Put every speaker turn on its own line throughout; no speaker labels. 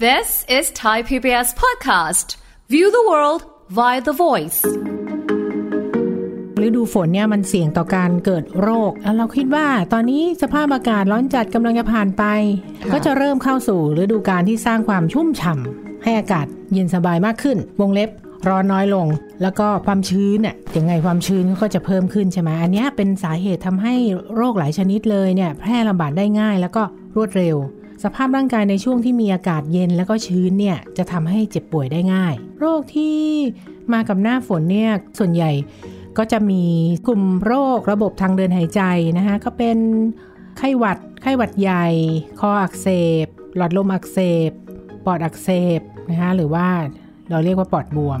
This is Thai PBS podcast. View the world via the voice.
ฤดูฝนเนี่ยมันเสี่ยงต่อการเกิดโรคแล้วเราคิดว่าตอนนี้สภาพอากาศร้อนจัดกำลังจะผ่านไป ก็จะเริ่มเข้าสู่ฤดูการที่สร้างความชุ่มฉ่ำให้อากาศเย็นสบายมากขึ้น วงเล็บร้อนน้อยลง แล้วก็ความชื้นเนี่ยยังไงความชื้นก็จะเพิ่มขึ้นใช่ไหมอันเนี้ยเป็นสาเหตุทำให้โรคหลายชนิดเลยเนี่ยแพร่ระบาดได้ง่ายแล้วก็รวดเร็ว สภาพร่างกายในช่วงที่มีอากาศเย็นแล้วก็ชื้นเนี่ยจะทำให้เจ็บป่วยได้ง่าย โรคที่มากับหน้าฝนเนี่ยส่วนใหญ่ก็จะมีกลุ่มโรคระบบทางเดินหายใจนะคะก็เป็นไข้หวัด ไข้หวัดใหญ่ คออักเสบ หลอดลมอักเสบ ปอดอักเสบนะคะหรือว่าเราเรียกว่าปอดบวม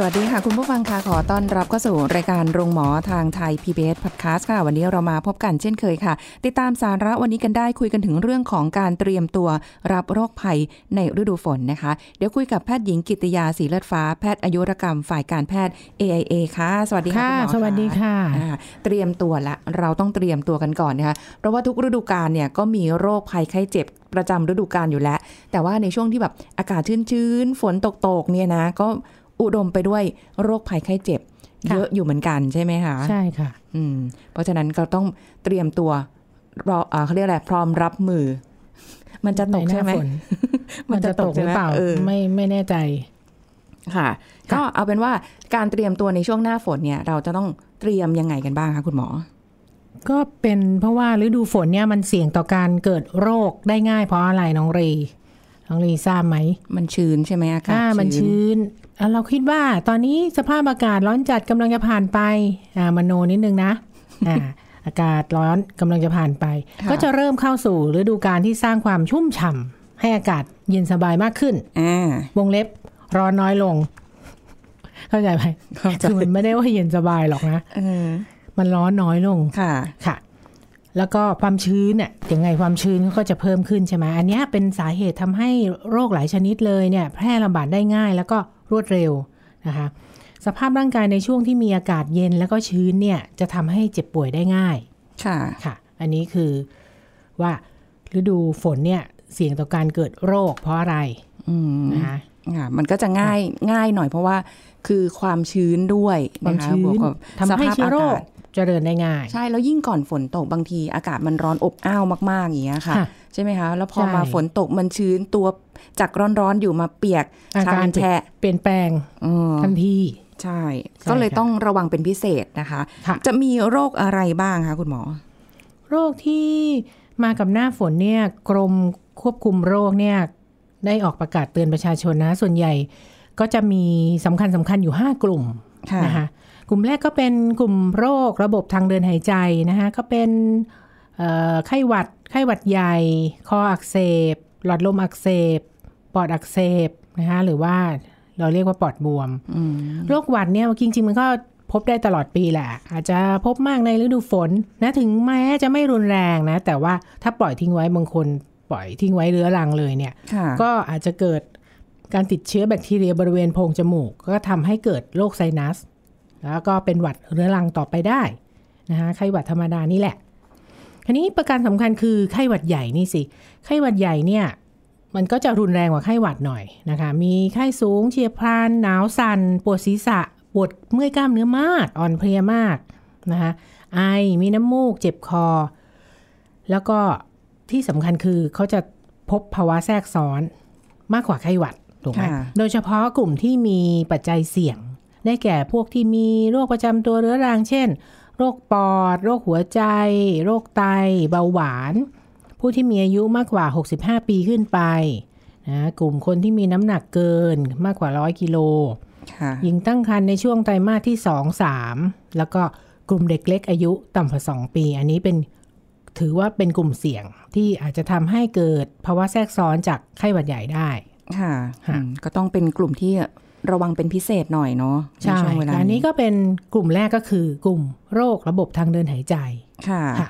สวัสดีค่ะ คุณผู้ฟังค่ะขอต้อนรับเข้าสู่รายการโรงหมอทางไทย PBS Podcast ค่ะ วันนี้เรามาพบกันเช่นเคยค่ะ ติดตามสาระวันนี้กันได้คุยกันถึงเรื่องของการเตรียมตัวรับโรคภัยในฤดูฝนนะคะ เดี๋ยวคุยกับแพทย์หญิงกิตยาสีเลือดฟ้าแพทย์อายุรกรรมฝ่ายการแพทย์ AIA ค่ะ สวัสดีค่ะ
ค่ะ
คุณหมอ
สวัสดีค่ะ
อ่าเตรียมตัวละเราต้องเตรียมตัวกันก่อนนะคะเพราะว่าทุกฤดูกาลเนี่ยก็มีโรคภัยไข้เจ็บประจำฤดูกาลอยู่แล้ว แต่ว่าในช่วงที่แบบอากาศชื้นๆฝนตกๆเนี่ยนะก็ อุดมไปด้วยโรคภัยไข้เจ็บ
ค่ะ
เยอะอยู่เหมือนกันใช่ไหมคะ
ใช่ค่ะ
อืม เพราะฉะนั้นก็ต้องเตรียมตัวรออ่าเขาเรียกอะไรพร้อมรับมือ มันจะตก
ในหน้า
ใช่ไหม
ฝน
มั
มันน
จะ
จะ
ต
ต
ก
ก
ใช่
ห
ไหม
รือเปล่า
เออ
ไม่ไม่แน่ใจ
ค่ะ
ค่ะ
ก็เอาเป็นว่าการเตรียมตัวในช่วงหน้าฝนเนี่ย เราจะต้องเตรียมยังไงกันบ้างคะคุณหมอ
ก็เป็นเพราะว่าฤดูฝนเนี่ยมันเสี่ยงต่อการเกิดโรคได้ง่ายเพราะอะไรน้องรีน้องรีทราบไหม
มันชื้นใช่ไหมอากาศ
อ่ามันชื้นอะ เราคิดว่าตอนนี้สภาพอากาศร้อนจัดกำลังจะผ่านไปอ่ามโนนิดนึงนะอ่าอากาศร้อนกำลังจะผ่านไป ก็จะเริ่มเข้าสู่ฤดูการที่สร้างความชุ่มฉ่ำให้อากาศเย็นสบายมากขึ้น
อ่า
วงเล็บร้อนน้อยลง เข้าใจไหม
เข้าใจ
คือมันไม่ได้ว่าเย็นสบายหรอกนะ
เออ
มันร้อนน้อยลง
ค่ะ
ค่ะ แล้วก็ความชื้นเนี่ยยังไงความชื้นก็จะเพิ่มขึ้นใช่ไหมอันเนี้ยเป็นสาเหตุทำให้โรคหลายชนิดเลยเนี่ย แพร่ระบาดได้ง่าย แล้วก็ รวดเร็วนะคะสภาพร่างกายในช่วงที่มีอากาศเย็นแล้วก็ชื้นเนี่ยจะทำให้เจ็บป่วยได้ง่าย
ค่ะ
ค่ะ อันนี้คือว่าฤดูฝนเนี่ยเสี่ยงต่อการเกิดโรคเพราะอะไร
อืม
นะคะ
ค่ะมันก็จะง่ายง่ายหน่อยเพราะว่าคือความชื้นด้วย
ความ
นะคะ
ชื้
บวก
น
กับ
ทำให้
สภาพ
เชื้อโรคา
กาศ
เจริญได้ง่าย
ใช่แล้วยิ่งก่อนฝนตกบางที อากาศมันร้อนอบอ้าวมากๆอย่างเงี้ยค่ะ
ค่ะ
ใช่ไหมคะ แล้วพอ
ใช่
มาฝนตกมันชื้นตัวจากร้อนๆอยู่มาเปียก
อา
ชา
การ
แฉะ
เปลี่ยนแปลง
เออ
ทันที
ใช่
ใช่
ก็เลย
ค่ะ
ต้องระวังเป็นพิเศษนะคะ
ค่ะ
จะมีโรคอะไรบ้างคะคุณหมอ
โรคที่มากับหน้าฝนเนี่ยกรมควบคุมโรคเนี่ยได้ออกประกาศเตือนประชาชนนะ ส่วนใหญ่ก็จะมีสำคัญสำคัญอยู่ 5 กลุ่ม
ค่ะ
นะคะ กลุ่มแรกก็เป็นกลุ่มโรคระบบทางเดินหายใจนะคะก็เป็นเอ่อไข้หวัดไข้หวัดใหญ่ คออักเสบ หลอดลมอักเสบ ปอดอักเสบนะคะหรือว่าเราเรียกว่าปอดบวม
อืม
โรคหวัดเนี่ยจริงๆ มันก็พบได้ตลอดปีแหละ อาจจะพบมากในฤดูฝนนะถึงแม้จะไม่รุนแรงนะ แต่ว่าถ้าปล่อยทิ้งไว้บางคนปล่อยทิ้งไว้เรื้อรังเลยเนี่ย
ค่ะ
ก็อาจจะเกิดการติดเชื้อแบคทีเรียบริเวณโพรงจมูก ก็ทำให้เกิดโรคไซนัส แล้วก็เป็นหวัดเรื้อรังต่อไปได้นะคะไข้หวัดธรรมดานี่แหละทีนี้ประการสำคัญคือไข้หวัดใหญ่นี่สิไข้หวัดใหญ่เนี่ยมันก็จะรุนแรงกว่าไข้หวัดหน่อยนะคะ มีไข้สูงเฉียบพลันหนาวสัน่นปวดศีรษะ ปวดเมื่อยกล้ามเนื้อมาก อ่อนเพลียมากนะคะไอมีน้ำมูก เจ็บคอ แล้วก็ที่สำคัญคือเขาจะพบภาวะแทรกซ้อนมากกว่าไข้หวัดถูกไหม
ค่ะ
โดยเฉพาะกลุ่มที่มีปัจจัยเสี่ยง ได้แก่พวกที่มีโรคประจำตัวเรื้อรังเช่น โรคปอด โรคหัวใจ โรคไต เบาหวาน ผู้ที่มีอายุมากกว่า 65 ปีขึ้นไปนะกลุ่มคนที่มีน้ำหนักเกินมากกว่า 100 กิโล
ค่ะ
หญิงตั้งครรภ์ในช่วงไตรมาสที่ 2 3 แล้วก็กลุ่มเด็กเล็กอายุต่ำกว่า 2 ปี อันนี้เป็นถือว่าเป็นกลุ่มเสี่ยงที่อาจจะทำให้เกิดภาวะแทรกซ้อนจากไข้หวัดใหญ่ได้
ค่ะ
ค่ะ
อืมก็ต้องเป็นกลุ่มที่ ระวังเป็นพิเศษหน่อยเนาะใน
ใช่
ช่วงเวลา
อันนี้ก็เป็นกลุ่มแรกก็คือกลุ่มโรคระบบทางเดินหายใจ
ค่ะ
ค่ะ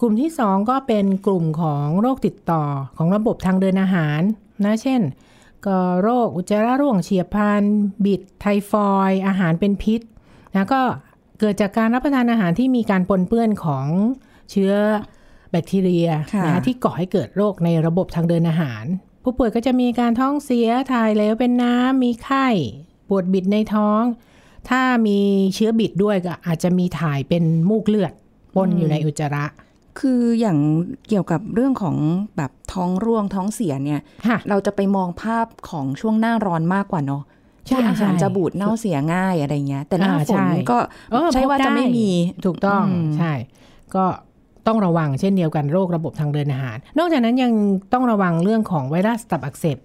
กลุ่มที่สองก็เป็นกลุ่มของโรคติดต่อของระบบทางเดินอาหารนะเช่นก็โรคอุจจาระร่วงเฉียบพลันบิดไทฟอยด์อาหารเป็นพิษนะก็เกิดจากการรับประทานอาหารที่มีการปนเปื้อนของเชื้อแบคทีเรีย
ค่ะ
นะที่ก่อให้เกิดโรคในระบบทางเดินอาหาร ผู้ป่วยก็จะมีการท้องเสีย ถ่ายเหลวเป็นน้ำ มีไข้ ปวดบิดในท้อง ถ้ามีเชื้อบิดด้วยก็อาจจะมีถ่ายเป็นมูกเลือดปนอยู่ในอุจจาระ
คืออย่างเกี่ยวกับเรื่องของแบบท้องร่วงท้องเสียเนี่ย
ค่ะ
เราจะไปมองภาพของช่วงหน้าร้อนมากกว่าเนาะ
ใช่
ที่อาหาร
ใช่
จะบูดเน่าเสียง่ายอะไรเงี้ย แต่หน้า
อ่า
ฝน
ใช่
ก็
เออ
ใช่ว่า
พบ
จะไม่
ด้
มี
ถูกต้อง
อืม
ใช่ ก็ ต้องระวังเช่นเดียวกันโรคระบบทางเดินอาหาร นอกจากนั้นยังต้องระวังเรื่องของไวรัสตับอักเสบ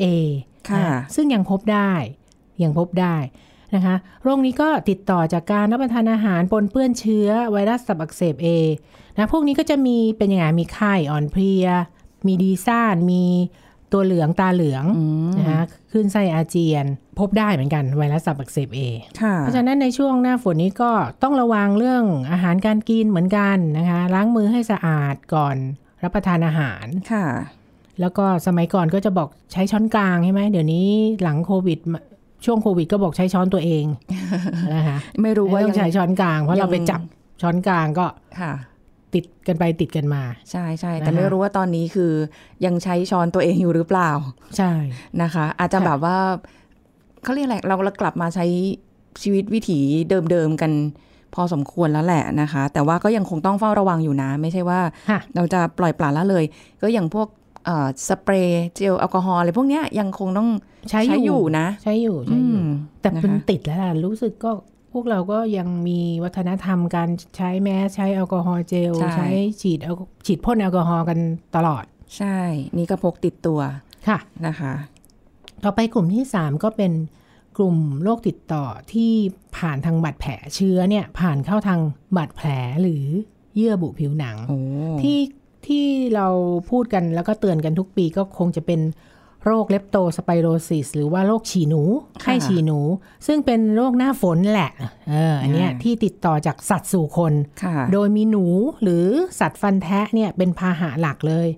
A
ค่ะ
นะซึ่งยังพบได้ยังพบได้นะคะโรคนี้ก็ติดต่อจากการรับประทานอาหารปนเปื้อนเชื้อไวรัสตับอักเสบ A นะพวกนี้ก็จะมีเป็นยังไงมีไข้อ่อนเพลีย มีดีซ่าน มีตัวเหลืองตาเหลือง
อืม
นะคะ ขึ้นไส้อาเจียน พบได้เหมือนกันไวรัสตับอักเสบ A
ค่ะ
เพราะฉะนั้นในช่วงหน้าฝนนี้ก็ต้องระวังเรื่องอาหารการกินเหมือนกันนะคะล้างมือให้สะอาดก่อนรับประทานอาหาร
ค่ะ
แล้วก็สมัยก่อนก็จะบอกใช้ช้อนกลางใช่ไหมเดี๋ยวนี้หลังโควิดมาช่วงโควิดก็บอกใช้ช้อนตัวเองนะคะ
ไม่รู้ว่า
ไม่ต้
ยั
องงใช้ช้อนกลางเพราะ
ยัง
เราไปจับช้อนกลางก็
ค่ะ
ติดกันไปติดกันมา
ใช่ใช่แต่
นะคะ
ไม่รู้ว่าตอนนี้คือยังใช้ช้อนตัวเองอยู่หรือเปล่า
ใช่
นะคะ อาจจะ
ค่ะ
แบบว่าเขาเรียกอะไรเราเรากลับมาใช้ชีวิตวิถีเดิมๆกันพอสมควรแล้วแหละนะคะ แต่ว่าก็ยังคงต้องเฝ้าระวังอยู่นะ ไม่ใช่ว่า
ค่ะ
เราจะปล่อยปละละเลย ก็อย่างพวกเอ่อสเปรย์เจลแอลกอฮอล์อะไรพวกเนี้ยยังคงต้อง
ใช้
ใช้
อ
อยู่
ยู่
นะ
ใช้อยู่ใช้อยู่
อืม
แต่เป็น
นะคะ
ติดแล้วล่ะรู้สึกก็พ วกเราก็ยังมีวัฒนธรรมการใช้แมสใช้แอลกอฮอล์เจล
ใช่
ใช้ฉีดแอลกอฉีดพ่นแอลกอฮอล์กันตลอด
ใช่ นี่ก็พกติดตัว
ค่ะ
นะคะ
ต่อไปกลุ่มที่ 3 ก็เป็นกลุ่มโรคติดต่อที่ผ่านทางบาดแผลเชื้อเนี่ย ผ่านเข้าทางบาดแผลหรือเยื่อบุผิวหนัง
โอ้
ที่ที่เราพูดกันแล้วก็เตือนกันทุกปีก็คงจะเป็น โรคเลปโตสไปโรซิสหรือว่าโรคฉี่หนู ไข้ฉี่หนู ซึ่งเป็นโรคหน้าฝนแหละเอออันเนี้ยที่ติดต่อจากสัตว์สู่คน
ค่ะ
โดยมีหนูหรือสัตว์ฟันแทะเนี่ยเป็นพาหะหลักเลย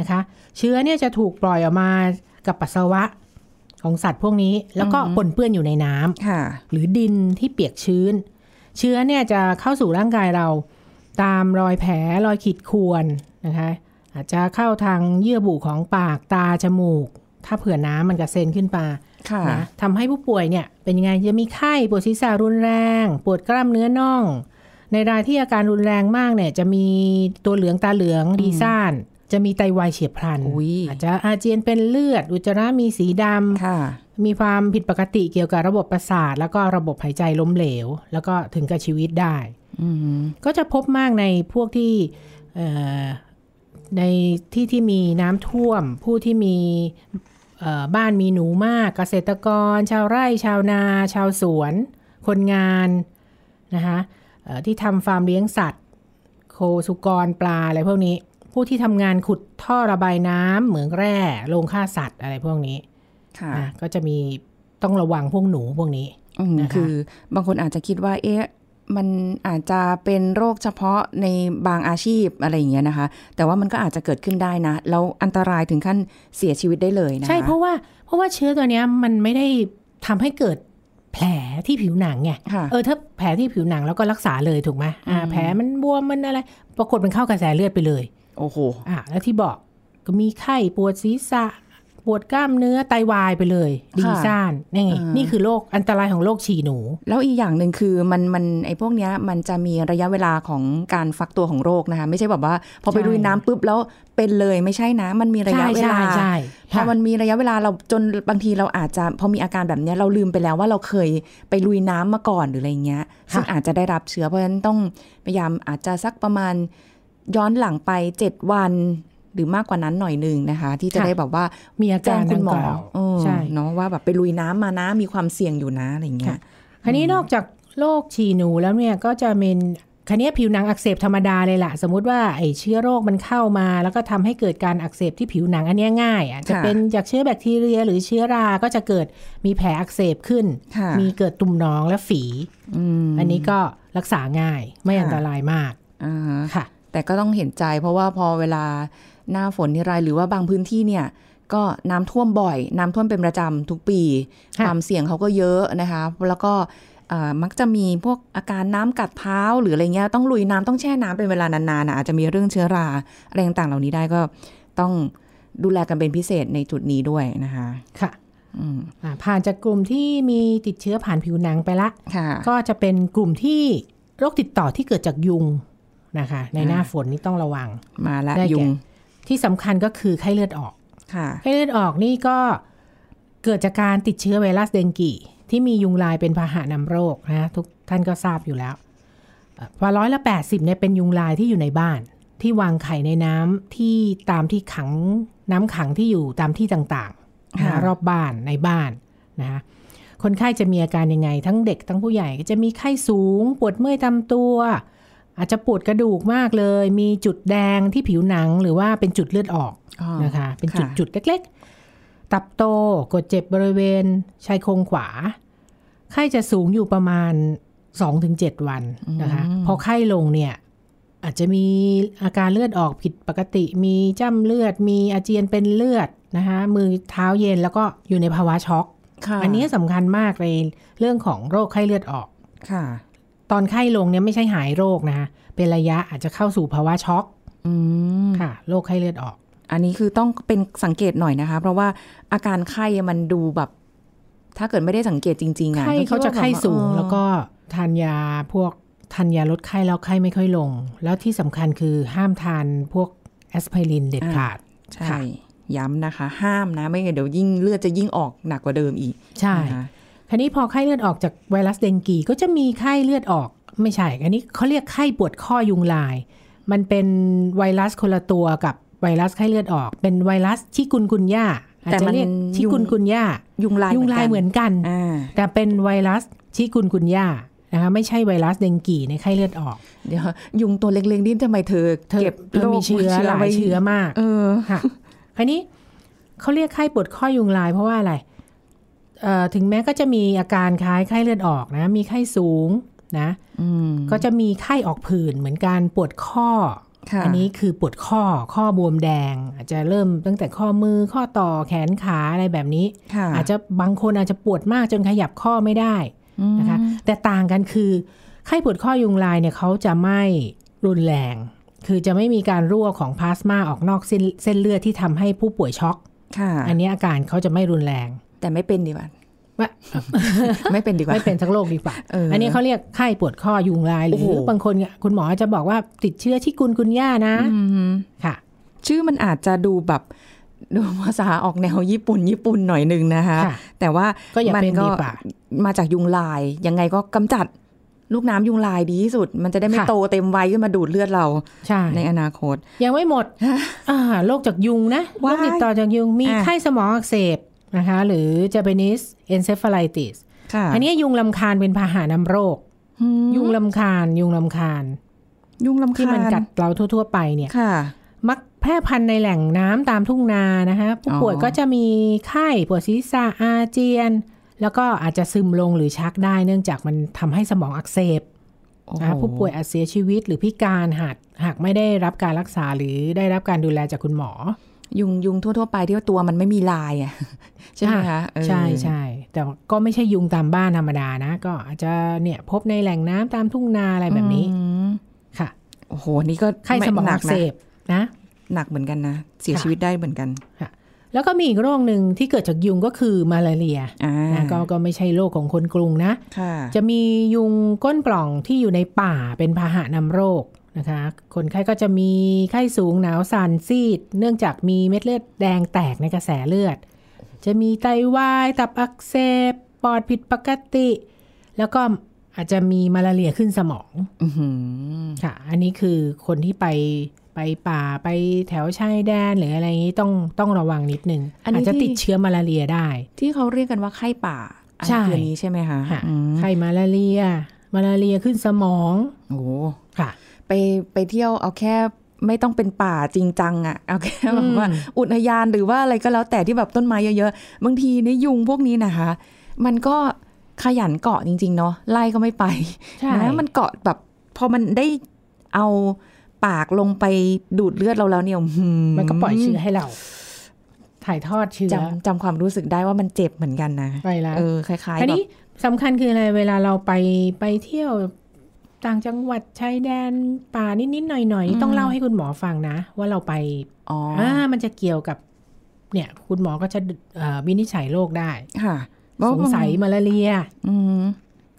นะคะ เชื้อเนี่ยจะถูกปล่อยออกมากับปัสสาวะของสัตว์พวกนี้ แล้วก็ปนเปื้อนอยู่ในน้ำ
ค่ะ
หรือดินที่เปียกชื้น เชื้อเนี่ยจะเข้าสู่ร่างกายเราตามรอยแผลรอยขีดข่วนนะคะอาจจะเข้าทางเยื่อบุของปากตาจมูก ถ้าเผื่อน้ำมันกระเซ็นขึ้นมา
ค่ะ
นะทำให้ผู้ป่วยเนี่ยเป็นยังไงจะมีไข้ปวดศีรษะรุนแรง ปวดกล้ามเนื้อน่อง ในรายที่อาการรุนแรงมากเนี่ย จะมีตัวเหลืองตาเหลืองดีซ่าน จะมีไตวายเฉียบพลัน
อุ๊ย
อาจจะอาเจียนเป็นเลือด อุจจาระมีสีดำ
ค่ะ
มีความผิดปกติเกี่ยวกับระบบประสาท แล้วก็ระบบหายใจล้มเหลว แล้วก็ถึงกับชีวิตได้
อืม
ก็จะพบมากในพวกที่เอ่อในที่ที่มีน้ำท่วม ผู้ที่มีเอ่อ บ้านมีหนูมากเกษตรกร ชาวไร่ชาวนา ชาวสวน คนงานนะคะเอ่อที่ทำฟาร์มเลี้ยงสัตว์ โคสุกรปลาอะไรพวกนี้ ผู้ที่ทำงานขุดท่อระบายน้ำเหมืองแร่โรงฆ่าสัตว์อะไรพวกนี้
ค่ะ
อะก็จะมีต้องระวังพวกหนูพวกนี้
อืม
นะคะ
คือบางคนอาจจะคิดว่าเอ๊ะ มันอาจจะเป็นโรคเฉพาะในบางอาชีพอะไรอย่างเงี้ยนะคะ แต่ว่ามันก็อาจจะเกิดขึ้นได้นะ แล้วอันตรายถึงขั้นเสียชีวิตได้เลยนะคะ
ใช่เพราะว่าเพราะว่าเชื้อตัวเนี้ยมันไม่ได้ทำให้เกิดแผลที่ผิวหนังไง
ค่ะ
เออถ้าแผลที่ผิวหนังแล้วก็รักษาเลยถูกไหมอ่า
อืม
แผลมันบวมมันอะไร ปรากฏมันเข้ากระแสเลือดไปเลย
โอ้โห
อ่าแล้วที่บอกก็มีไข้ปวดศีรษะ ปวดกล้ามเนื้อไตวายไปเลย ดี
ค่ะ
ซ่านนี่ไง
อ่านี่
นี่คือโรคอันตรายของโรคฉี่หนู
แล้วอีกอย่างหนึ่งคือมันมันไอ้พวกเนี้ยมันจะมีระยะเวลาของการฟักตัวของโรคนะคะ ไม่ใช่แบบว่า พอไป
ใช่
ลุยน้ำปุ๊บแล้วเป็นเลยไม่ใช่นะ มันมีระยะเวลา
ใช่ใช่
พอมันมีระยะเวลาเราจนบางทีเราอาจจะพอมีอาการแบบเนี้ยเราลืมไปแล้วว่าเราเคยไปลุยน้ำมาก่อนหรืออะไรเงี้ยซึ่งอาจจะได้รับเชื้อเพราะฉะนั้นต้องพยายามอาจจะสักประมาณย้อนหลังไปเจ็ดวัน หรือมากกว่านั้นหน่อยหนึ่งนะคะ ที่จะ
ค่ะ
ได้แบบว่า
มีอา
แจ้
การ
งคุณหมอ
ดังกล่าว
เออ
ใช่
เนาะว่าแบบไปลุยน้ำมานะมีความเสี่ยงอยู่นะอะไรเงี้ย
คราวนี้นอกจากโรคฉี่หนูแล้วเนี่ยก็จะเป็นคันนี้ยผิวหนังอักเสบธรรมดาเลยล่ะ สมมุติว่าไอ้เชื้อโรคมันเข้ามา แล้วก็ทำให้เกิดการอักเสบที่ผิวหนังอันเนี้ยง่ายอาจจะ
ค่ะ
เป็นจากเชื้อแบคทีเรีย หรือเชื้อรา ก็จะเกิดมีแผลอักเสบขึ้น
ค่ะ
มีเกิดตุ่มหนองและฝี
อืม
อันนี้ก็รักษาง่ายไม่
ค่ะ
อันตรายมาก
อ่าฮะ
ค่ะ
แต่ก็ต้องเห็นใจเพราะว่าพอเวลา หน้าฝนทีไรหรือว่าบางพื้นที่เนี่ยก็น้ำท่วมบ่อย น้ำท่วมเป็นประจำทุกปี
ค่ะ
ความเสี่ยงเขาก็เยอะนะคะ แล้วก็เอ่อมักจะมีพวกอาการน้ำกัดเท้าหรืออะไรเงี้ยต้องลุยน้ำต้องแช่น้ำเป็นเวลานานๆนะอาจจะมีเรื่องเชื้อราอะไรต่างๆเหล่านี้ได้ก็ต้องดูแลกันเป็นพิเศษในจุดนี้ด้วยนะคะ
ค่ะ
อืม
อ่าผ่านจากกลุ่มที่มีติดเชื้อผ่านผิวหนังไปละ
ค่ะ
ก็จะเป็นกลุ่มที่โรคติดต่อที่เกิดจากยุงนะคะ ในหน้าฝนนี่ต้องระวัง
มาละ
ได้แก่
ยุง
ที่สำคัญก็คือไข้เลือดออก
ค่ะ
ไข้เลือดออกนี่ก็เกิดจากการติดเชื้อไวรัสเดงกีที่มียุงลายเป็นพาหะนำโรคนะทุกท่านก็ทราบอยู่แล้วเอ่อพอร้อยละแปดสิบเนี่ยเป็นยุงลายที่อยู่ในบ้าน ที่วางไข่ในน้ำที่ตามที่ขังน้ำขังที่อยู่ตามที่ต่างๆ
ค่ะ
นะรอบบ้านในบ้านนะคะคนไข้จะมีอาการยังไง ทั้งเด็กทั้งผู้ใหญ่ก็จะมีไข้สูง ปวดเมื่อยตามตัว อาจจะปวดกระดูกมากเลย มีจุดแดงที่ผิวหนังหรือว่าเป็นจุดเลือดออก
อ๋อ
นะคะ เป็นจุด
ค่ะ
จุดเล็ก ๆ ตับโตกดเจ็บบริเวณชายโครงขวา ไข้จะสูงอยู่ประมาณ2-7วันนะคะ พอไข้ลงเนี่ย อาจจะมีอาการเลือดออกผิดปกติ มีจ้ำเลือด มีอาเจียนเป็นเลือดนะคะ มือเท้าเย็นแล้วก็อยู่ในภาวะช็อก
ค่ะ
อันนี้สำคัญมากในเรื่องของโรคไข้เลือดออก
ค่ะ
ตอนไข้ลงเนี่ยไม่ใช่หายโรคนะคะเป็นระยะอาจจะเข้าสู่ภาวะช็อก
อืม
ค่ะโรคไข้เลือดออก
อันนี้คือต้องเป็นสังเกตหน่อยนะคะ เพราะว่าอาการไข้มันดูแบบ ถ้าเกิดไม่ได้สังเกตจริงๆอะ
ไข้เขาจะไข้สูง
เออ
แล้วก็ทานยาพวกทานยาลดไข้แล้วไข้ไม่ค่อยลง แล้วที่สำคัญคือห้ามทานพวกแอสไพรินเด็ดขาด
ใช่
ค่ะ
ย้ำนะคะ ห้ามนะไม่งั้นเดี๋ยวยิ่งเลือดจะยิ่งออกหนักกว่าเดิมอีก
ใช่
นะ คะ
คราวนี้พอไข้เลือดออกจากไวรัสเดงกีก็จะมีไข้เลือดออกไม่ใช่ อันนี้เขาเรียกไข้ปวดข้อยุงลาย มันเป็นไวรัสคนละตัวกับไวรัสไข้เลือดออก เป็นไวรัสชิกุนกุนย่าอาจจะเรียกชิกุนกุนย่า
ยุงลาย
ยุงลายเหมือนกัน
อ่า
แต่เป็นไวรัสชิกุนกุนย่านะคะไม่ใช่ไวรัสเดงกีในไข้เลือดออก
เดี๋ยวยุงตัวเล็กๆนี่ทำไมเธอ
เธอ
เก็บ
เธอมีเชื้อหลาย
ไว้
เชื้อมาก
เออ
ค่ะคราวนี้เขาเรียกไข้ปวดข้อยุงลายเพราะว่าอะไรเอ่อ ถึงแม้ก็จะมีอาการคล้ายไข้เลือดออกนะ มีไข้สูงนะ
อืม
ก็จะมีไข้ออกผื่นเหมือนการปวดข้อ
ค่ะ
อันี้คือปวดข้อข้อบวมแดง อาจจะเริ่มตั้งแต่ข้อมือข้อต่อแขนขาอะไรแบบนี้
ค่ะ
อาจจะบางคนอาจจะปวดมากจนขยับข้อไม่ได้
อืม
นะคะแต่ต่างกันคือไข้ปวดข้อยุงลายเนี่ยเขาจะไม่รุนแรง คือจะไม่มีการรั่วของพลาสมาออกนอกเส้นเส้นเลือดที่ทำให้ผู้ป่วยช็อก
ค่ะ
อันนี้อาการเขาจะไม่รุนแรง
แต่ไม่เป็นดีกว่า
ว่า
ไม่เป็นดีกว่า
ไม่เป็นสักโรคดีกว่า
เอออั
อันนี้เขาเรียกไข้ปวดข้อยุงลายหรื
โอ้
อ
โห
บางคนเนี่ยคุณหมอจะบอกว่าติดเชื้อที่กุนกุนย่านะ
อืม
ค่ะ
ชื่อมันอาจจะดูแบบดูภาษาออกแนวญี่ปุ่น ญี่ปุ่นหน่อยหนึ่งนะคะ
ค่ะ
แต่ว่า
ก็อย่า
มั
เป็นดีกว่า
มาจากยุงลาย ยังไงก็กำจัดลูกน้ำยุงลายดีที่สุด มันจะได้ไม่
ค่ะ
โตเต็มวัยขึ้นมาดูดเลือดเรา
ใช่
ในอนาคต
ยังไม่หมดอ่าโรคจากยุงนะโร
ว้าย
คติดต่อจากยุงมี
อะ
ไข้สมองอักเสบ นะคะ หรือ Japanese encephalitis
ค่ะ
อันนี้ยุงลำคาญเป็นพาหะนำโรค
อืม
ยุงลำคาญ ยุงลำคาญ
ยุงลำคาญ
ที่มันกัดเราทั่ว ๆ ไปเนี่ย
ค่ะ
มักแพร่พันธุ์ในแหล่งน้ำตามทุ่งนานะคะผู้ป่วย
อ๋อ
ก็จะมีไข้ปวดศีรษะอาเจียน แล้วก็อาจจะซึมลงหรือชักได้ เนื่องจากมันทำให้สมองอักเสบ
โอ้โห
นะคะผู้ป่วยอาจเสียชีวิตหรือพิการหากหากไม่ได้รับการรักษาหรือได้รับการดูแลจากคุณหมอ
ยุงยุงทั่ว ๆ ไปที่ว่าตัวมันไม่มีลายอะใช่ไหมคะเออ
ใช่ใช่แต่ก็ไม่ใช่ยุงตามบ้านธรรมดานะ ก็อาจจะเนี่ยพบในแหล่งน้ำตามทุ่งนาอะไรแบบนี้
อืม
ค่ะ
โอ้โหนี่ก็
ไข้สมอง
หนั
อักเส
นะ
บนะ
หนักเหมือนกันนะ เสีย
ค่ะ
ชีวิตได้เหมือนกัน
แล้วก็มีอีกโรคหนึ่งที่เกิดจากยุงก็คือมาลาเรีย
อ่า
นะก็ก็ไม่ใช่โรคของคนกรุงนะ
ค่ะ
จะมียุงก้นปล่องที่อยู่ในป่าเป็นพาหะนำโรค นะคะ คนไข้ก็จะมีไข้สูงหนาวสั่นซีด เนื่องจากมีเม็ดเลือดแดงแตกในกระแสเลือด จะมีไตวายตับอักเสบปอดผิดปกติ แล้วก็อาจจะมีมาลาเรียขึ้นสมอง
อื้อหือ
ค่ะ อันนี้คือคนที่ไปไปป่าไปแถวชายแดนหรืออะไรอย่างนี้ต้องต้องระวังนิดนึงอาจจะติดเชื้อมาลาเรียได้
ที่เขาเรียกกันว่าไข้ป่าอัน
ใช่
คืออันนี้ใช่ไหมคะ
ค่ะ
อืม
ไข้มาลาเรีย มาลาเรียขึ้นสมอง
โอ้
ค่ะ
ไปไปเที่ยวเอาแค่ไม่ต้องเป็นป่าจริงจังอะเอาแค่แบบว่า
อืม
อุทยานหรือว่าอะไรก็แล้วแต่ที่แบบต้นไม้เยอะๆ บางทีในยยุงพวกนี้นะคะ มันก็ขยันเกาะจริง ๆ เนาะไล่ก็ไม่ไป
ใช่
นะมันเกาะแบบพอมันได้เอาปากลงไปดูดเลือดเราแล้วเนี่ยอื้อหื
มันก็ปล่อยเชื้อให้เรา ถ่ายทอดเชื้อ
จำจำความรู้สึกได้ว่ามันเจ็บเหมือนกันนะ
ไวรัส
เออคล้ายๆ
อัน
แบ
นี้
บ
สำคัญคืออะไรเวลาเราไปไปเที่ยว ต่างจังหวัดชายแดนป่านิดๆหน่อยๆต้องเล่าให้คุณหมอฟังนะ ว่าเราไป
อ๋อ
อ่ามันจะเกี่ยวกับ เนี่ย คุณหมอก็จะเอ่อวินิจฉัยโรคได้
ค่ะ
สงสัยมาลาเรีย
อืม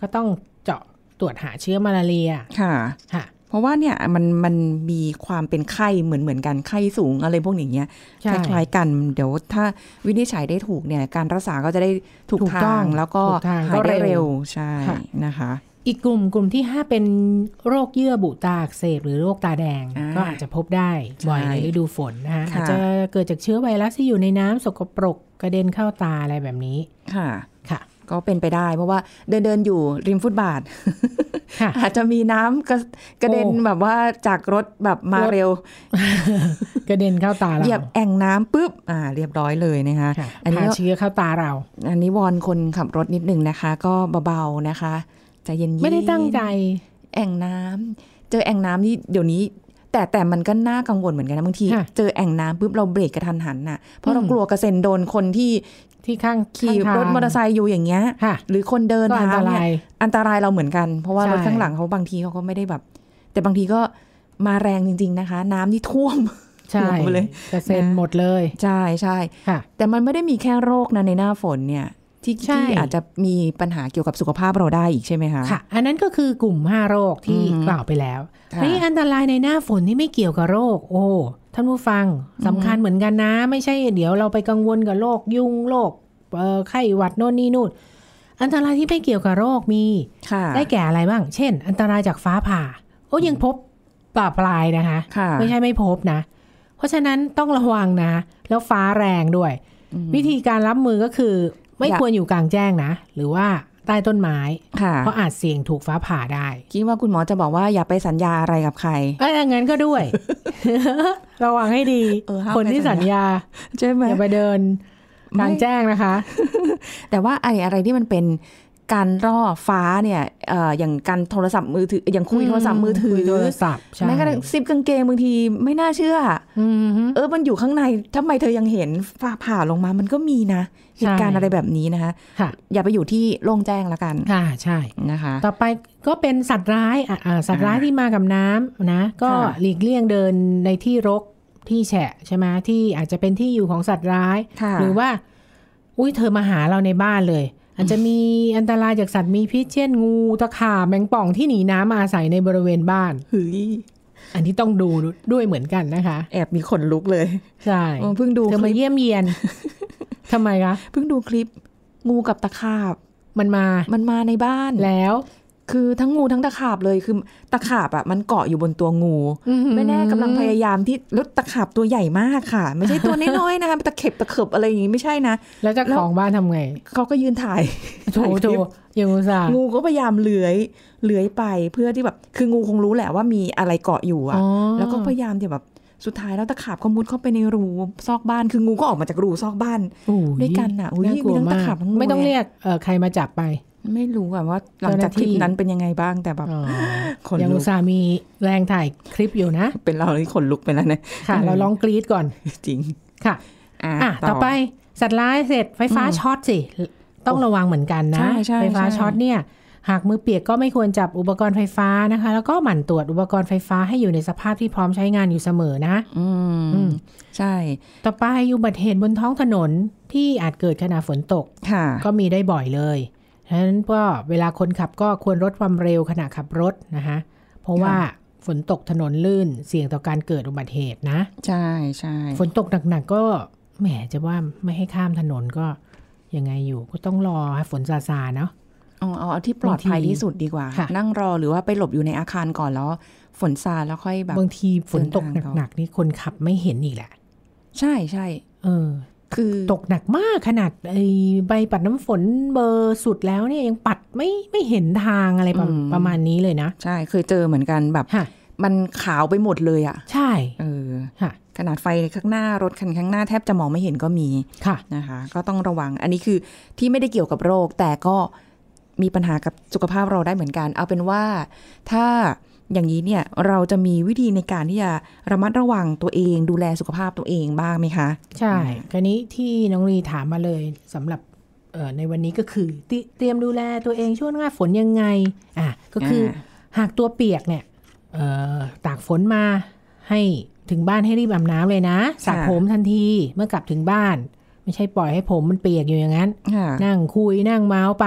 ก็ต้องเจาะตรวจหาเชื้อมาลาเรีย
ค่ะ
ค่ะ
เพราะว่าเนี่ยมันมันมีความเป็นไข้เหมือนเหมือนกันไข้สูงอะไรพวกอย่างเงี้ย
ใช่
คล้ายๆกันเดี๋ยวถ้าวินิจฉัยได้ถูกเนี่ย การรักษาก็จะได้ถูก
ถูกต้
ทา
อง
งแล้วก็
ถูกทาง
หายได้
ก็เร็
เร็
ว
วใช่
ค่ะ
นะคะ
อีกกลุ่มกลุ่มที่ 5 เป็นโรคเยื่อบุตาอักเสบหรือโรคตาแดง
อ่า
ก็อาจจะพบได้บ่อย
ใช่
ในฤดูฝนนะคะ
ค่ะ
อาจจะเกิดจากเชื้อไวรัสที่อยู่ในน้ำสกปรกกระเด็นเข้าตาอะไรแบบนี้
ค่ะ
ค่ะ
ก็เป็นไปได้เพราะว่าเดินเดินอยู่ริมฟุตบาท
ค่ะ
อาจจะมีน้ำกระกระเด็น
โอ้
แบบว่าจากรถแบบมาร
ถ
เร็ว
กระเด็นเข้าตาเรา
เหยียบแอ่งน้ำปุ๊บอ่า เรียบร้อยเลยนะคะ
ค่ะ
อันนี้
พา
ก็
เชื้อเข้าตาเรา
อันนี้วอนคนขับรถนิดนึงนะคะ ก็เบาๆนะคะ ใจเย็นๆ
ไม่ได้ตั้งใจ
แอ่งน้ำเจอแอ่งน้ำนี่เดี๋ยวนี้ แต่แต่มันก็น่ากังวลเหมือนกันนะบางที
ค่ะ
เจอแอ่งน้ำปุ๊บเราเบรกกระทันหันน่ะเพราะเรา
อืม
กลัวกระเซ็นโดนคนที่
ที่ข้าง
ขี่
ข้างทาง
รถมอเตอร์ไซค์อยู่อย่างเงี้ย
ค่ะ
หรือคนเดิน
ก็อันต
เท้าเนี่
ราย
ยอันตรายเราเหมือนกัน เพราะว่า
ใช่
รถข้างหลังเขาบางทีเขาก็ไม่ได้แบบ แต่บางทีก็มาแรงจริง ๆนะคะ น้ำที่ท่วม
ใช่
หมดเลย
กระเซ็น
นะ
หมดเลย
ใช่ใช่
ค่ะ
แต่มันไม่ได้มีแค่โรคนะในหน้าฝนเนี่ย ที่
ใช่
ที่อาจจะมีปัญหาเกี่ยวกับสุขภาพเราได้อีกใช่ไหมคะ
ค่ะ อันนั้นก็คือกลุ่ม 5 โรคที่
อืม
กล่าวไปแล้ว
ค่ะ
นี่อันตรายในหน้าฝนที่ไม่เกี่ยวกับโรค โอ้ท่านผู้ฟังสำคัญเหมือนกันนะ ไม่ใช่เดี๋ยวเราไปกังวลกับโรคยุงโรคเอ่อไข้หวัดโน่นนี่นู่นอันตรายที่ไม่เกี่ยวกับโรคมี
ค่ะ
ได้แก่อะไรบ้าง เช่น อันตรายจากฟ้าผ่า โอ้ยังพบปลาปลายนะคะ
ค่ะ
ไม่ใช่ไม่พบนะ เพราะฉะนั้นต้องระวังนะ แล้วฟ้าแรงด้วย วิธีการรับมือก็คือ ไม่
อย่า
ควรอยู่กลางแจ้งนะ หรือว่าใต้ต้นไม้
ค่ะ
เพราะอาจเสี่ยงถูกฟ้าผ่าได้
คิดว่าคุณหมอจะบอกว่าอย่าไปสัญญาอะไรกับใคร
เอ้ยงั้นก็ด้วย ระวังให้ดี
เออห้าม
คนที่
ไปสั
สั
ญ
ญ
ญา
ญา
ใช่ไหม
อย่าไปเดินกลางแจ้งนะคะ
แต่ว่าอะไรอะไรที่มันเป็น การล่อฟ้าเนี่ยเอ่ออย่างการโทรศัพท์มือถือ อย่างคุยโทรศัพท์มือถือ
คุยโทรศัพท์ใช่
แม้กระทั่งซิปกางเกงบางทีไม่น่าเชื่อ
อืมฮึ
เออมันอยู่ข้างในทำไมเธอยังเห็นฟ้าผ่าลงมามันก็มีนะเหตุการณ์
ใช่
อะไรแบบนี้นะคะ
ค่ะ
อย่าไปอยู่ที่โล่งแจ้งละกัน
ค่ะใช่
นะคะ
ต่อไปก็เป็นสัตว์ร้ายอะอ่าสัตว์ร้าย
อ่า
ที่มากับน้ำนะก็
ค่ะ
หลีกเลี่ยงเดินในที่รกที่แฉะใช่ไหมที่อาจจะเป็นที่อยู่ของสัตว์ร้าย
ค่ะ
หรือว่า อุ้ยเธอมาหาเราในบ้านเลย อาจจะมีอันตรายจากสัตว์มีพิษเช่นงูตะขาบแมงป่องที่หนีน้ำมาอาศัยในบริเวณบ้าน
เฮ้ย
อันนี้ต้องดูด้วยเหมือนกันนะคะ
แอบมีขนลุกเลย
ใช่
เออเพิ่งดู
เธอ
ค
มา
ลิป
เยี่ยมเยียนทำไมคะ
เพิ่งดูคลิปงูกับตะขาบ
มันมา
มันมาในบ้าน
แล้ว
คือทั้งงูทั้งตะขาบเลยคือตะขาบอะมันเกาะอยู่บนตัวงูไม่แน่กำลังพยายามที่แล้วตะขาบตัวใหญ่มากค่ะ ไม่ใช่ตัวน้อยๆนะคะตะเข็บตะเข็บอะไรอย่างงี้ไม่ใช่นะ
แล้วเจ้าของบ้านทำไง
เขาก็ยืนถ่าย
โถ
ถ่ายค
โถ
ลิป
ยังอุตส่าห์
งูก็พยายามเลื้อยเลื้อยไปเพื่อที่แบบ คืองูคงรู้แหละว่ามีอะไรเกาะอยู่อะ
อ๋อ
แล้วก็พยายามที่แบบสุดท้ายแล้วตะขาบก็มุดเข้าไปในรูซอกบ้านคืองูก็ออกมาจากรูซอกบ้าน
โอ้ย
ด้วยกันน่ะอุ๊ย
น่ากลัว
มีทั้งตะ
มาก
ขาบทั้งงู
ไม่ต้อง
เลย
เรียกเอ่อใครมาจับไป
ไม่รู้อะว่าหลังจากคลิปนั้นเป็นยังไงบ้างแต่แบบ
อ๋อ
ขน
ยัง
ลุ
อุ
ก
ตส่าห์มีแรงถ่ายคลิปอยู่นะ
เป็นเราที่ขนลุกไปแล้วนะ
ค่ะ เราลองกรีดก่อน
จริง
ค่ะ
อะ
อะต่อไปสัตว์ร้ายเสร็จไฟฟ้า
อืม
ช็อตสิต้องระวังเหมือนกันนะ
ใช่ใช่
ไฟฟ้า
ใช่
ช็อตเนี่ย หากมือเปียกก็ไม่ควรจับอุปกรณ์ไฟฟ้านะคะ แล้วก็หมั่นตรวจอุปกรณ์ไฟฟ้าให้อยู่ในสภาพที่พร้อมใช้งานอยู่เสมอนะ
อืม
อืม
ใช่
ต่อไปอุบัติเหตุบนท้องถนนที่อาจเกิดขณะฝนตก
ค่ะ
ก็มีได้บ่อยเลย ฉะนั้นก็เวลาคนขับก็ควรลดความเร็วขณะขับรถนะคะเพราะว่าฝนตกถนนลื่นเสี่ยงต่อการเกิดอุบัติเหตุนะ
ใช่ใช่
ฝนตกหนักๆก็แหมจะว่าไม่ให้ข้ามถนนก็ยังไงอยู่ก็ต้องรอให้ฝนซาซาๆเนาะ
เอาเอาเอาที่ปลอดภัย
บางที
ที่สุดดีกว่า
ค่ะ
นั่งรอหรือว่าไปหลบอยู่ในอาคารก่อนแล้ว ฝนซาแล้วค่อยแบบ
บางทีฝนตก
เดินทางต่อ
หนักๆนี่คนขับไม่เห็นอีกแหละ
ใช่ใช่
เออ
คือ
ตกหนักมากขนาดไอ้ใบปัดน้ำฝนเบอร์สุดแล้วเนี่ยยังปัดไม่ไม่เห็นทางอะไรประประมาณนี้เลยนะ
ใช่เคยเจอเหมือนกันแบบ
ค่ะ
มันขาวไปหมดเลยอะ่ะ
ใช่
เออ
ค่ะ
ขนาดไฟข้างหน้ารถคันข้างหน้าแทบจะมองไม่เห็นก็มี
ค่ะ
นะคะ ก็ต้องระวังอันนี้คือที่ไม่ได้เกี่ยวกับโรค แต่ก็มีปัญหากับสุขภาพเราได้เหมือนกัน เอาเป็นว่าถ้า อย่างนี้เนี่ยเราจะมีวิธีในการที่จะระมัดระวังตัวเองดูแลสุขภาพตัวเองบ้างไหมคะ
ใช่คราวนี้ที่น้องลีถามมาเลยสำหรับเอ่อในวันนี้ก็คือเตรีเตรียมดูแลตัวเองช่วงหน้าฝนยังไงอะก็คืออหากตัวเปียกเนี่ยเอ่อตากฝนมาให้ถึงบ้านให้รีบอาบน้ำเลยนะสระผมทันทีเมื่อกลับถึงบ้าน ไม่ใช่ปล่อยให้ผมมันเปียกอยู่อย่างนั้น
ค่ะ
นั่งคุยนั่งเมาส์ไป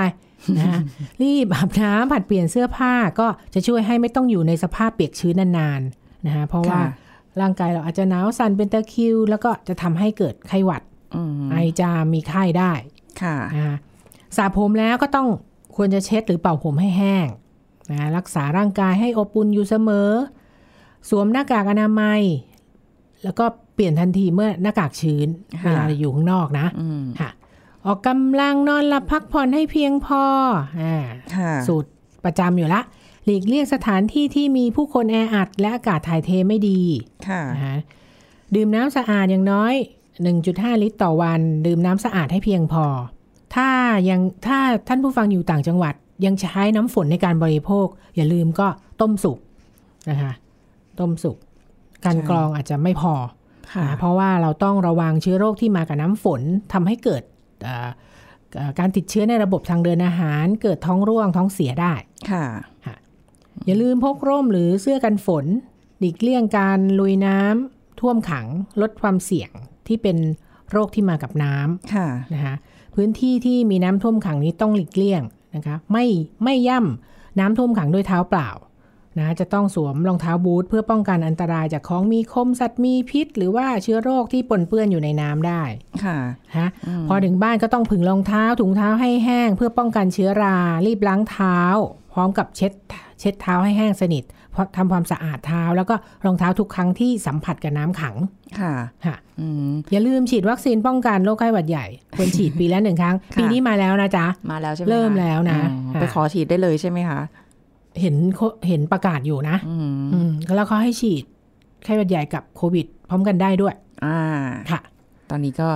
นะรีบอาบน้ำผัดเปลี่ยนเสื้อผ้าก็จะช่วยให้ไม่ต้องอยู่ในสภาพเปียกชื้นนานๆนะฮะเพราะว่า
ค่ะ
ร่างกายเราอาจจะหนาวสั่นเป็นตะคริว แล้วก็จะทำให้เกิดไข้หวัด
อืม
ไอจามมีไข้ได้
ค่ะ
นะฮะสระผมแล้วก็ต้องควรจะเช็ดหรือเป่าผมให้แห้งนะรักษาร่างกายให้อบอุ่นอยู่เสมอ สวมหน้ากากอนามัย แล้วก็เปลี่ยนทันทีเมื่อหน้ากากชื้น
ค่ะ
เวลาเราอยู่ข้างนอกนะ
อืม
ค่ะ ออกกำลังนอนหลับพักผ่อนให้เพียงพออ่า
ค่ะ
สูตรประจำอยู่ละหลีกเลี่ยงสถานที่ที่มีผู้คนแออัด และอากาศถ่ายเทไม่ดี
ค่ะ
นะฮะดื่มน้ำสะอาดอย่างน้อย 1.5 ลิตรต่อวัน ดื่มน้ำสะอาดให้เพียงพอ ถ้ายังถ้าท่านผู้ฟังอยู่ต่างจังหวัด ยังใช้น้ำฝนในการบริโภค อย่าลืมก็ต้มสุกนะคะต้มสุกการ
ใช่
กรองอาจจะไม่พอ
ค่ะ
นะเพราะว่าเราต้องระวังเชื้อโรคที่มากับน้ำฝนทำให้เกิดเอ่อเอ่อ การติดเชื้อในระบบทางเดินอาหาร เกิดท้องร่วงท้องเสียได้
ค่ะ
อย่าลืมพกร่มหรือเสื้อกันฝนหลีกเลี่ยงการลุยน้ำท่วมขังลดความเสี่ยงที่เป็นโรคที่มากับน้ำ
ค่ะ
นะคะพื้นที่ที่มีน้ำท่วมขังนี้ต้องหลีกเลี่ยงนะคะไม่ไม่ย่ำน้ำท่วมขังด้วยเท้าเปล่า นะจะต้องสวมรองเท้าบูทเพื่อป้องกันอันตรายจากของมีคมสัตว์มีพิษ หรือว่าเชื้อโรคที่ปนเปื้อนอยู่ในน้ำได้
ค่ะ
ฮะพอถึงบ้านก็ต้องผึ่งรองเท้าถุงเท้าให้แห้ง เพื่อป้องกันเชื้อรา รีบล้างเท้า พร้อมกับเช็ดเช็ดเท้าให้แห้งสนิทเพราะทำความสะอาดเท้า แล้วก็รองเท้าทุกครั้งที่สัมผัสกับน้ำขัง
ค่ะ
ค่ะ
อืม
อย่าลืมฉีดวัคซีนป้องกันโรคไข้หวัดใหญ่ควรฉีดปีละหนึ่งครั้ง
ค่ะ
ปีนี้มาแล้วนะจ๊ะ
มาแล้วใช่ไหม
เริ่ม
คะ
แล้วนะ
อ๋อ
ค่ะ
ไปขอฉีดได้เลยใช่ไหมคะ
เห็นโคเห็นประกาศอยู่นะ
อืม
อืมแล้วเขาให้ฉีดไข้หวัดใหญ่กับโควิด พร้อมกันได้ด้วย
อ่า
ค่ะ
ตอนนี้ก็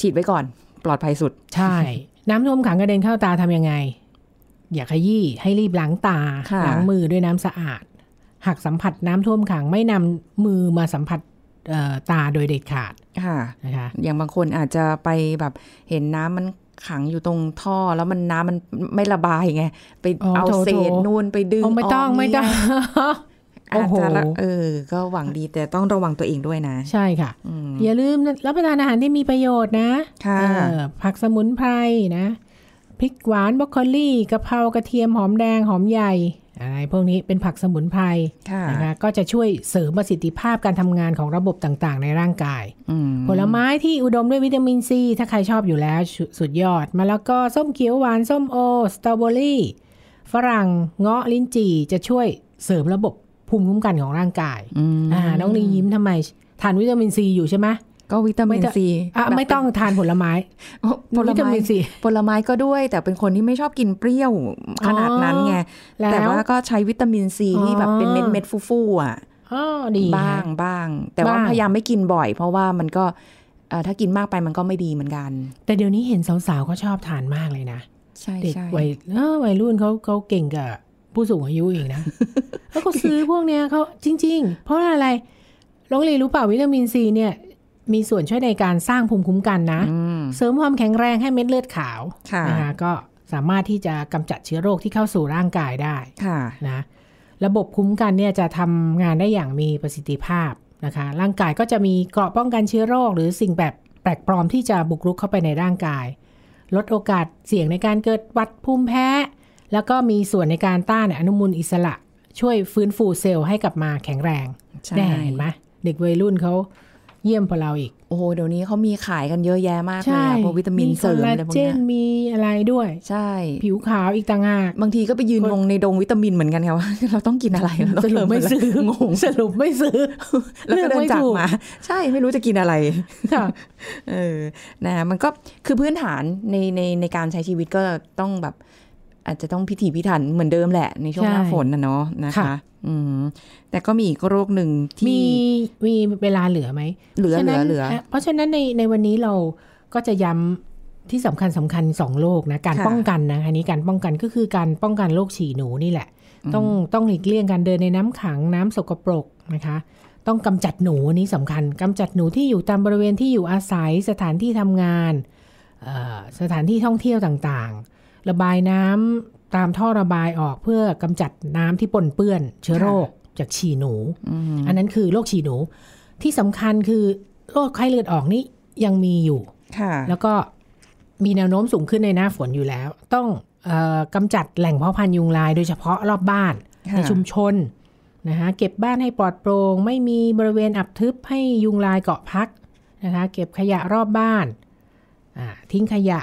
ฉีดไว้ก่อน ปลอดภัยสุด
ใช่ น้ำท่วมขังกระเด็นเข้าตาทำยังไง อย่าขยี้ให้รีบล้างตา
ค่ะ
ล้างมือด้วยน้ำสะอาด หากสัมผัสน้ำท่วมขังไม่นำมือมาสัมผัสเอ่อตาโดยเด็ดขาด
ค่ะ
นะคะ
อย่างบางคนอาจจะไปแบบเห็นน้ำมัน ขังอยู่ตรงท่อแล้วมันน้ำมันไม่ระบายไง ไปเอาเศษนูนไปดึง
โอ้ไม่ต้อง
ก
ไม่ต้องโอ้
อาจ
โห
จะละเออ ก็หวังดีแต่ต้องระวังตัวเองด้วยนะ
ใช่ค่ะ
อืม
อย่าลืมรับประทานอาหารที่มีประโยชน์นะ
ค่ะ
เออผักสมุนไพรนะพริกหวานบรอกโคลี่กะเพรากระเทียมหอมแดงหอมใหญ่อะไรพวกนี้เป็นผักสมุนไพร
ค่ะ
นะคะก็จะช่วยเสริมประสิทธิภาพการทำงานของระบบต่างๆ ในร่างกาย
อืม
ผลไม้ที่อุดมด้วยวิตามินซี ถ้าใครชอบอยู่แล้วสุสุดยอดมะละกอส้มเขียวหวาน ส้มโอ สตรอเบอรี่ฝรั่งเงาะลิ้นจี่จะช่วยเสริมระบบภูมิคุ้มกันของร่างกาย
อืม
อ่าน้องลียิ้มทำไม ทานวิตามินซีอยู่ใช่ไหม
ก็วิตามิน
ไม่ต้อง
ซี
อะไม่ต้องทานผลไม้
ผล
วิตา
ไม้
มินซี
ผลไม้ก็ด้วย แต่เป็นคนที่ไม่ชอบกินเปรี้ยวขนาดนั้นไง
แล้ว
แต่ว่าก็ใช้วิตามินซี
อ๋อ
ที่แบบเป็นเม็ดเม็ดๆฟูๆอะ
อ๋อ ดี
บ้าง
ฮะ
บ้าง แต่ว่า
บ้าง
พยายามไม่กินบ่อย เพราะว่ามันก็เอ่อถ้ากินมากไปมันก็ไม่ดีเหมือนกัน
แต่เดี๋ยวนี้เห็นสาวๆเขาชอบทานมากเลยนะ
ใช่
เด็ก
ใช่
วัยเออวัยรุ่นเขาเขาเก่งกับผู้สูงอายุอีกนะแล้วก็ซื้อพวกเนี้ยเขาจริง ๆ เพราะอะไรลองเรียนรู้เปล่าวิตามินซีเนี่ย มีส่วนช่วยในการสร้างภูมิคุ้มกันนะ
อืม
เสริมความแข็งแรงให้เม็ดเลือดขาว
ค่ะ
นะคะก็สามารถที่จะกำจัดเชื้อโรคที่เข้าสู่ร่างกายได้
ค่ะ
นะ ระบบคุ้มกันเนี่ยจะทำงานได้อย่างมีประสิทธิภาพนะคะ ร่างกายก็จะมีเกราะป้องกันเชื้อโรค หรือสิ่งแบบแปลกปลอมที่จะบุกรุกเข้าไปในร่างกาย ลดโอกาสเสี่ยงในการเกิดหวัดภูมิแพ้ แล้วก็มีส่วนในการต้านอนุมูลอิสระ ช่วยฟื้นฟูเซลล์ให้กลับมาแข็งแรง
ใช่
แน่เห็นไหมเด็กวัยรุ่นเขา เยี่ยมกว่าเราอีก
โอ้โหเดี๋ยวนี้เขามีขายกันเยอะแยะมากเลยอะพวกวิตามินเสริม
คอล
อะไร
ลา
พวก
เจ
เนี้
น
ย
มีอะไรด้วย
ใช่
ผิวขาวอีกต่างหาก
บางทีก็ไปยืนงงในดงวิตามินเหมือนกันค่ะว่าเราต้องกินอะไรเรา
ส
ต้อง
รุปไม่ซื้อ
เติะรงง
สรุปไม่ซื้อ
แล้วก็เดินจาก
ถูก
มา ใช่ไม่รู้จะกินอะไร
ค่ะ
เออนะมันก็คือพื้นฐานในในในการใช้ชีวิตก็ต้องแบบ อาจจะต้องพิถีพิถันเหมือนเดิมแหละ ในช่วงหน้า
ใช่
ฝนนะเนาะนะคะ
ค่ะ
อืมแต่ก็มีอีกโรคหนึ่ง
มี
ที่
มีเวลาเหลือไหม
เหลือ
ฉะ
เหลื
นั้
อนเหลือะ
เพราะฉะนั้นในในวันนี้เราก็จะย้ำที่สำคัญสำคัญสองโรคนะการ
ค่ะ
ป้องกันนะอันนี้การป้องกันก็คือการป้องกันโรคฉี่หนูนี่แหละ ต้องต้องหลีกเลี่ยงการเดินในน้ำขังน้ำสกปรกนะคะ ต้องกำจัดหนูอันนี้สำคัญกำจัดหนูที่อยู่ตามบริเวณที่อยู่อาศัยสถานที่ทำงานเอ่อสถานที่ท่องเที่ยวต่างๆ ระบายน้ำตามท่อระบายออกเพื่อกำจัดน้ำที่ปนเปื้อน เชื้อโรคจากฉี่หนู อันนั้นคือโรคฉี่หนู ที่สำคัญคือโรคไข้เลือดออกนี่ยังมีอยู่
ค่ะ
แล้วก็มีแนวโน้มสูงขึ้นในหน้าฝนอยู่แล้ว ต้องเออกำจัดแหล่งเพาะพันธุ์ยุงลาย โดยเฉพาะรอบบ้าน
ค่ะ
ในชุมชนนะคะเก็บบ้านให้ปลอดโปร่งไม่มีบริเวณอับทึบให้ยุงลายเกาะพักนะคะ เก็บขยะรอบบ้านอ่าทิ้งขยะ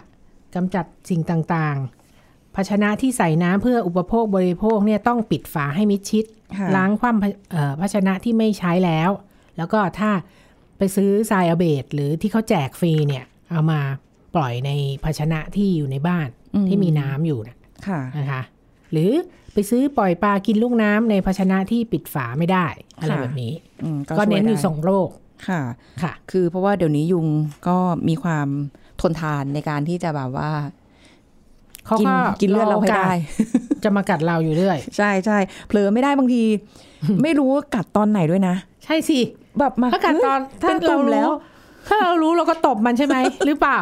กำจัดสิ่งต่างๆ ภาชนะที่ใส่น้ำเพื่ออุปโภคบริโภคเนี่ยต้องปิดฝาให้มิดชิด
ค่ะ
ล้างคว่ำภาเอ่อภาชนะที่ไม่ใช้แล้ว แล้วก็ถ้าไปซื้อทรายอเบดหรือที่เขาแจกฟรีเนี่ย เอามาปล่อยในภาชนะที่อยู่ในบ้าน
อืม
ที่มีน้ำอยู่นะ
ค่ะ
นะคะหรือไปซื้อปล่อยปลากินลูกน้ำในภาชนะที่ปิดฝาไม่ได้ อะไร
ค่ะ
แบบนี้
อืม
ก็เน้น
ช่ว
อยู่
ได้
สองโรค
ค่ะ
ค่ะ
คือเพราะว่าเดี๋ยวนี้ยุงก็มีความ ทนทานในการที่จะแบบว่า
เขา
กิน
ก็
กินเลือดเราให้ได้
จะมากัดเราอยู่เรื่อย
ใช่ใช่เผลอไม่ได้บางที ไม่รู้ว่ากัดตอนไหนด้วยนะ
ใช่สิ
แบบมา
ถ้ากัดตอน
เฮ้ย
ถ้า
เป็นตุ่
เรา
มแล้ว
ถ้าเรารู้เราก็ตบมันใช่ไหมหรือเปล่า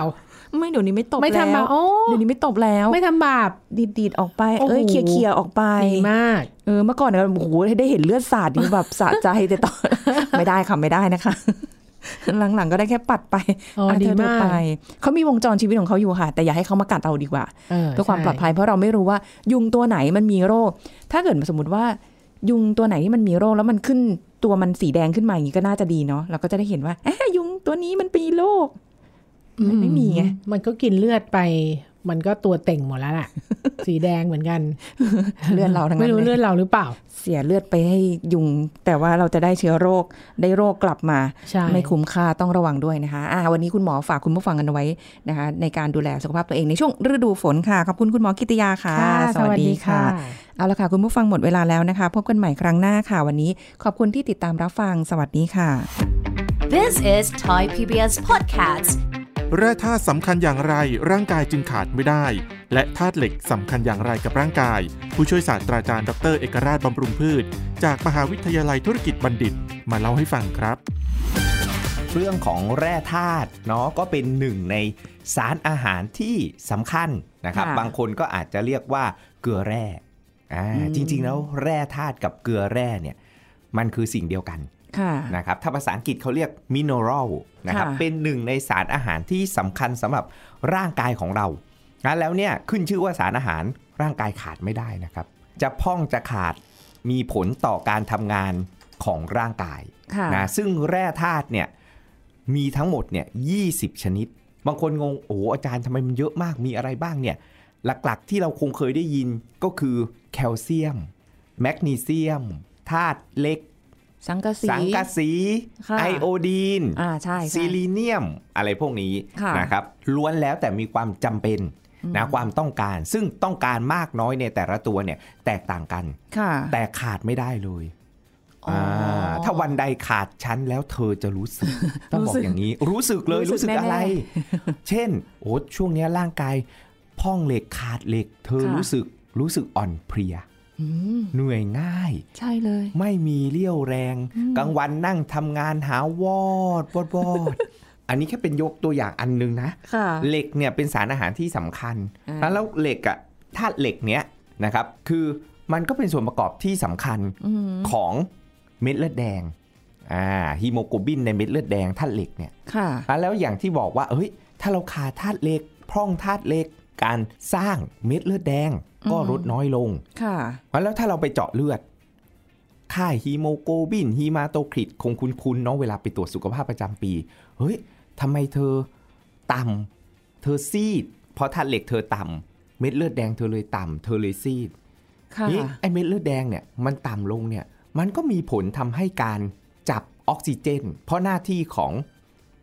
ไม่เดี๋ยวนี้ไม่ตบ
ไม่ทำ
แล้
บาวปโอ้
เดี๋ยวนี้ไม่ตบแล้ว
ไม่ทำบาป
ดีดดีดออกไป
โอ้โห
เอ้ยเคลียร์เคลียร์ออกไป
ดีมาก
เออเมื่อก่อนเนี่ยโอ้โหได้เห็นเลือดสาดนี่แบบสะใจแต่ตอนไม่ได้ค่ะไม่ได้นะคะ หลังๆก็ได้แค่ปัดไป
อ๋อ
อะ
ดี
เธอเธอ
มาก
ไปเขามีวงจรชีวิตของเขาอยู่ค่ะ แต่อย่าให้เขามากัดเราดีกว่า
เออ
เพื่อความ
ใช่
ปลอดภัยเพราะเราไม่รู้ว่ายุงตัวไหนมันมีโรค ถ้าเกิดสมมติว่ายุงตัวไหนที่มันมีโรคแล้วมันขึ้นตัวมันสีแดงขึ้นมาอย่างนี้ก็น่าจะดีเนาะเราก็จะได้เห็นว่าเอ๊ะยุงตัวนี้มันมีโรคมันไม่มีไง
มันก็กินเลือดไป มันก็ตัวเต่งหมดแล้วล่ะ สีแดงเหมือนกัน
เลือดเราทั้งนั้น
ไม่รู้
เลย
เลือดเราหรือเปล่า
เสียเลือดไปให้ยุง แต่ว่าเราจะได้เชื้อโรคได้โรคกลับมา
ใช่
ไม่คุ้มค่าต้องระวังด้วยนะคะอ่าวันนี้คุณหมอฝากคุณผู้ฟังกันเอาไว้นะคะ ในการดูแลสุขภาพตัวเองในช่วงฤดูฝนค่ะ ขอบคุณคุณหมอกิติยาค่ะ
ค่ะ
สวัสดีค่ะเอาละค่ะ คุณผู้ฟังหมดเวลาแล้วนะคะ พบกันใหม่ครั้งหน้าค่ะ วันนี้ขอบคุณที่ติดตามรับฟังสวัสดีค่ะ
This is Thai PBS Podcast
แร่ธาตุสำคัญอย่างไรร่างกายจึงขาดไม่ได้ และธาตุเหล็กสำคัญอย่างไรกับร่างกาย ผู้ช่วยศาสตราจารย์ดร เอกราชบำรุงพืช จากมหาวิทยาลัยธุรกิจบัณฑิต มาเล่าให้ฟังครับ
เรื่องของแร่ธาตุเนาะก็เป็นหนึ่งในสารอาหารที่สำคัญนะครับ
ค่ะ
บางคนก็อาจจะเรียกว่าเกลือแร่อ่า
อืม
จริงๆแล้วแร่ธาตุกับเกลือแร่เนี่ยมันคือสิ่งเดียวกัน
ค่ะ
นะครับถ้าภาษาอังกฤษเขาเรียกมิน e รัลนะครับ
ค่ะ
เป็นหนึ่งในสารอาหารที่สำคัญสำหรับร่างกายของเรานะแล้วเนี่ยขึ้นชื่อว่าสารอาหารร่างกายขาดไม่ได้นะครับ จะพ่องจะขาดมีผลต่อการทำงานของร่างกาย
ค่ะ
นะซึ่งแร่ธาตุเนี่ยมีทั้งหมดเนี่ย20ชนิด บางคนงงโอ้โหอาจารย์ทำไมมันเยอะมากมีอะไรบ้างเนี่ยหลักๆที่เราคงเคยได้ยินก็คือแคลเซียม แมกนีเซียมธาตุเหล็ก
สังกะสี
สังกะสี
ค่ะ
ไอโอดีน
อ่าใช่ใช่
ซิลิเนียม อะไรพวกนี้
ค่ะ
นะครับล้วนแล้วแต่มีความจำเป็นนะความต้องการซึ่งต้องการมากน้อยในแต่ละตัวเนี่ยแตกต่างกัน
ค่ะ
แต่ขาดไม่ได้เลย
อ๋ออ่า
ถ้าวันใดขาดชั้นแล้วเธอจะรู้สึกต้องบอกอย่างนี้ รู้สึกเลย
รู้
รู้
สึ
สึ
ก
กอะไร
แน่
เช่นโอ้ช่วงเนี้ยร่างกายพ่องเหล็กขาดเหล็ก เธอ
ค่ะ
รู้สึกรู้สึกอ่อนเพลีย
อืม
เหนื่อยง่าย
ใช่เลย
ไม่มีเรี่ยวแรง กลางวันนั่งทำงานหาวอดวอดวอดอันนี้แค่เป็นยกตัวอย่างอันหนึงนะ
ค่ะ
เหล็กเนี่ยเป็นสารอาหารที่สำคัญ
อ่า
แล้วเหล็กอะธาตุเหล็กเนี้ยนะครับคือมันก็เป็นส่วนประกอบที่สำคัญ
อืม
ของเม็ดเลือดแดงอ่าฮีโมโกลบินในเม็ดเลือดแดงธาตุเหล็กเนี่ย
ค่ะ
อะแล้วอย่างที่บอกว่าเอ้ยถ้าเราขาดธาตุเหล็กพร่องธาตุเหล็ก การสร้างเม็ดเลือดแดงก็
อืม
ลดน้อยลง
ค่ะ
แล้วถ้าเราไปเจาะเลือด ค่าฮีโมโกลบินฮีมาโตคริตคงคุ้นๆเนาะเวลาไปตรวจสุขภาพประจำปี เฮ้ยทำไมเธอต่ำเธอซีด เพราะธาตุเหล็กเธอต่ำเม็ดเลือดแดงเธอเลยต่ำเธอเลยซีด
ค่ะ
นี่ไอ้เม็ดเลือดแดงเนี่ยมันต่ำลงเนี่ยมันก็มีผลทำให้การจับออกซิเจน เพราะหน้าที่ของ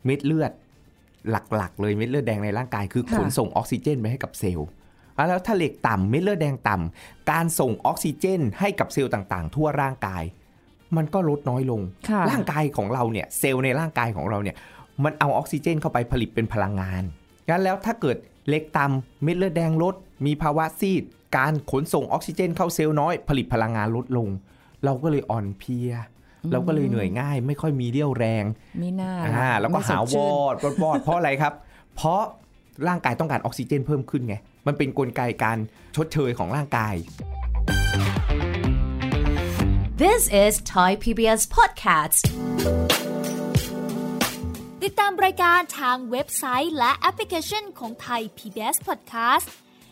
เม็ดเลือด หลักๆ เลยเม็ดเลือดแดงในร่างกายคือขนส่งออกซิเจนไปให้กับเซลล์อะแล้วถ้าเหล็กต่ำเม็ดเลือดแดงต่ำการส่งออกซิเจนให้กับเซลล์ต่างๆ ทั่วร่างกาย มันก็ลดน้อยลง
ค่ะ
ร่างกายของเราเนี่ยเซลล์ในร่างกายของเราเนี่ยมันเอาออกซิเจนเข้าไปผลิตเป็นพลังงานงั้นแล้วถ้าเกิดเหล็กต่ำเม็ดเลือดแดงลด มีภาวะซีด การขนส่งออกซิเจนเข้าเซลล์น้อย ผลิตพลังงานลดลง เราก็เลยอ่อนเพลีย เราก็เลยเหนื่อยง่าย ไม่ค่อยมีเรี่ยวแรง
มีหน้า
อ่าแล้วก็
ไม่ส
หา
ด
ว
ชื่น
อดวอดวอดเพราะอะไรครับ เพราะร่างกายต้องการออกซิเจนเพิ่มขึ้นไง มันเป็นนกลไกการชดเชยของร่างกาย
This is Thai PBS Podcast
ติดตามรายการทางเว็บไซต์และแอปพลิเคชันของไทย PBS Podcast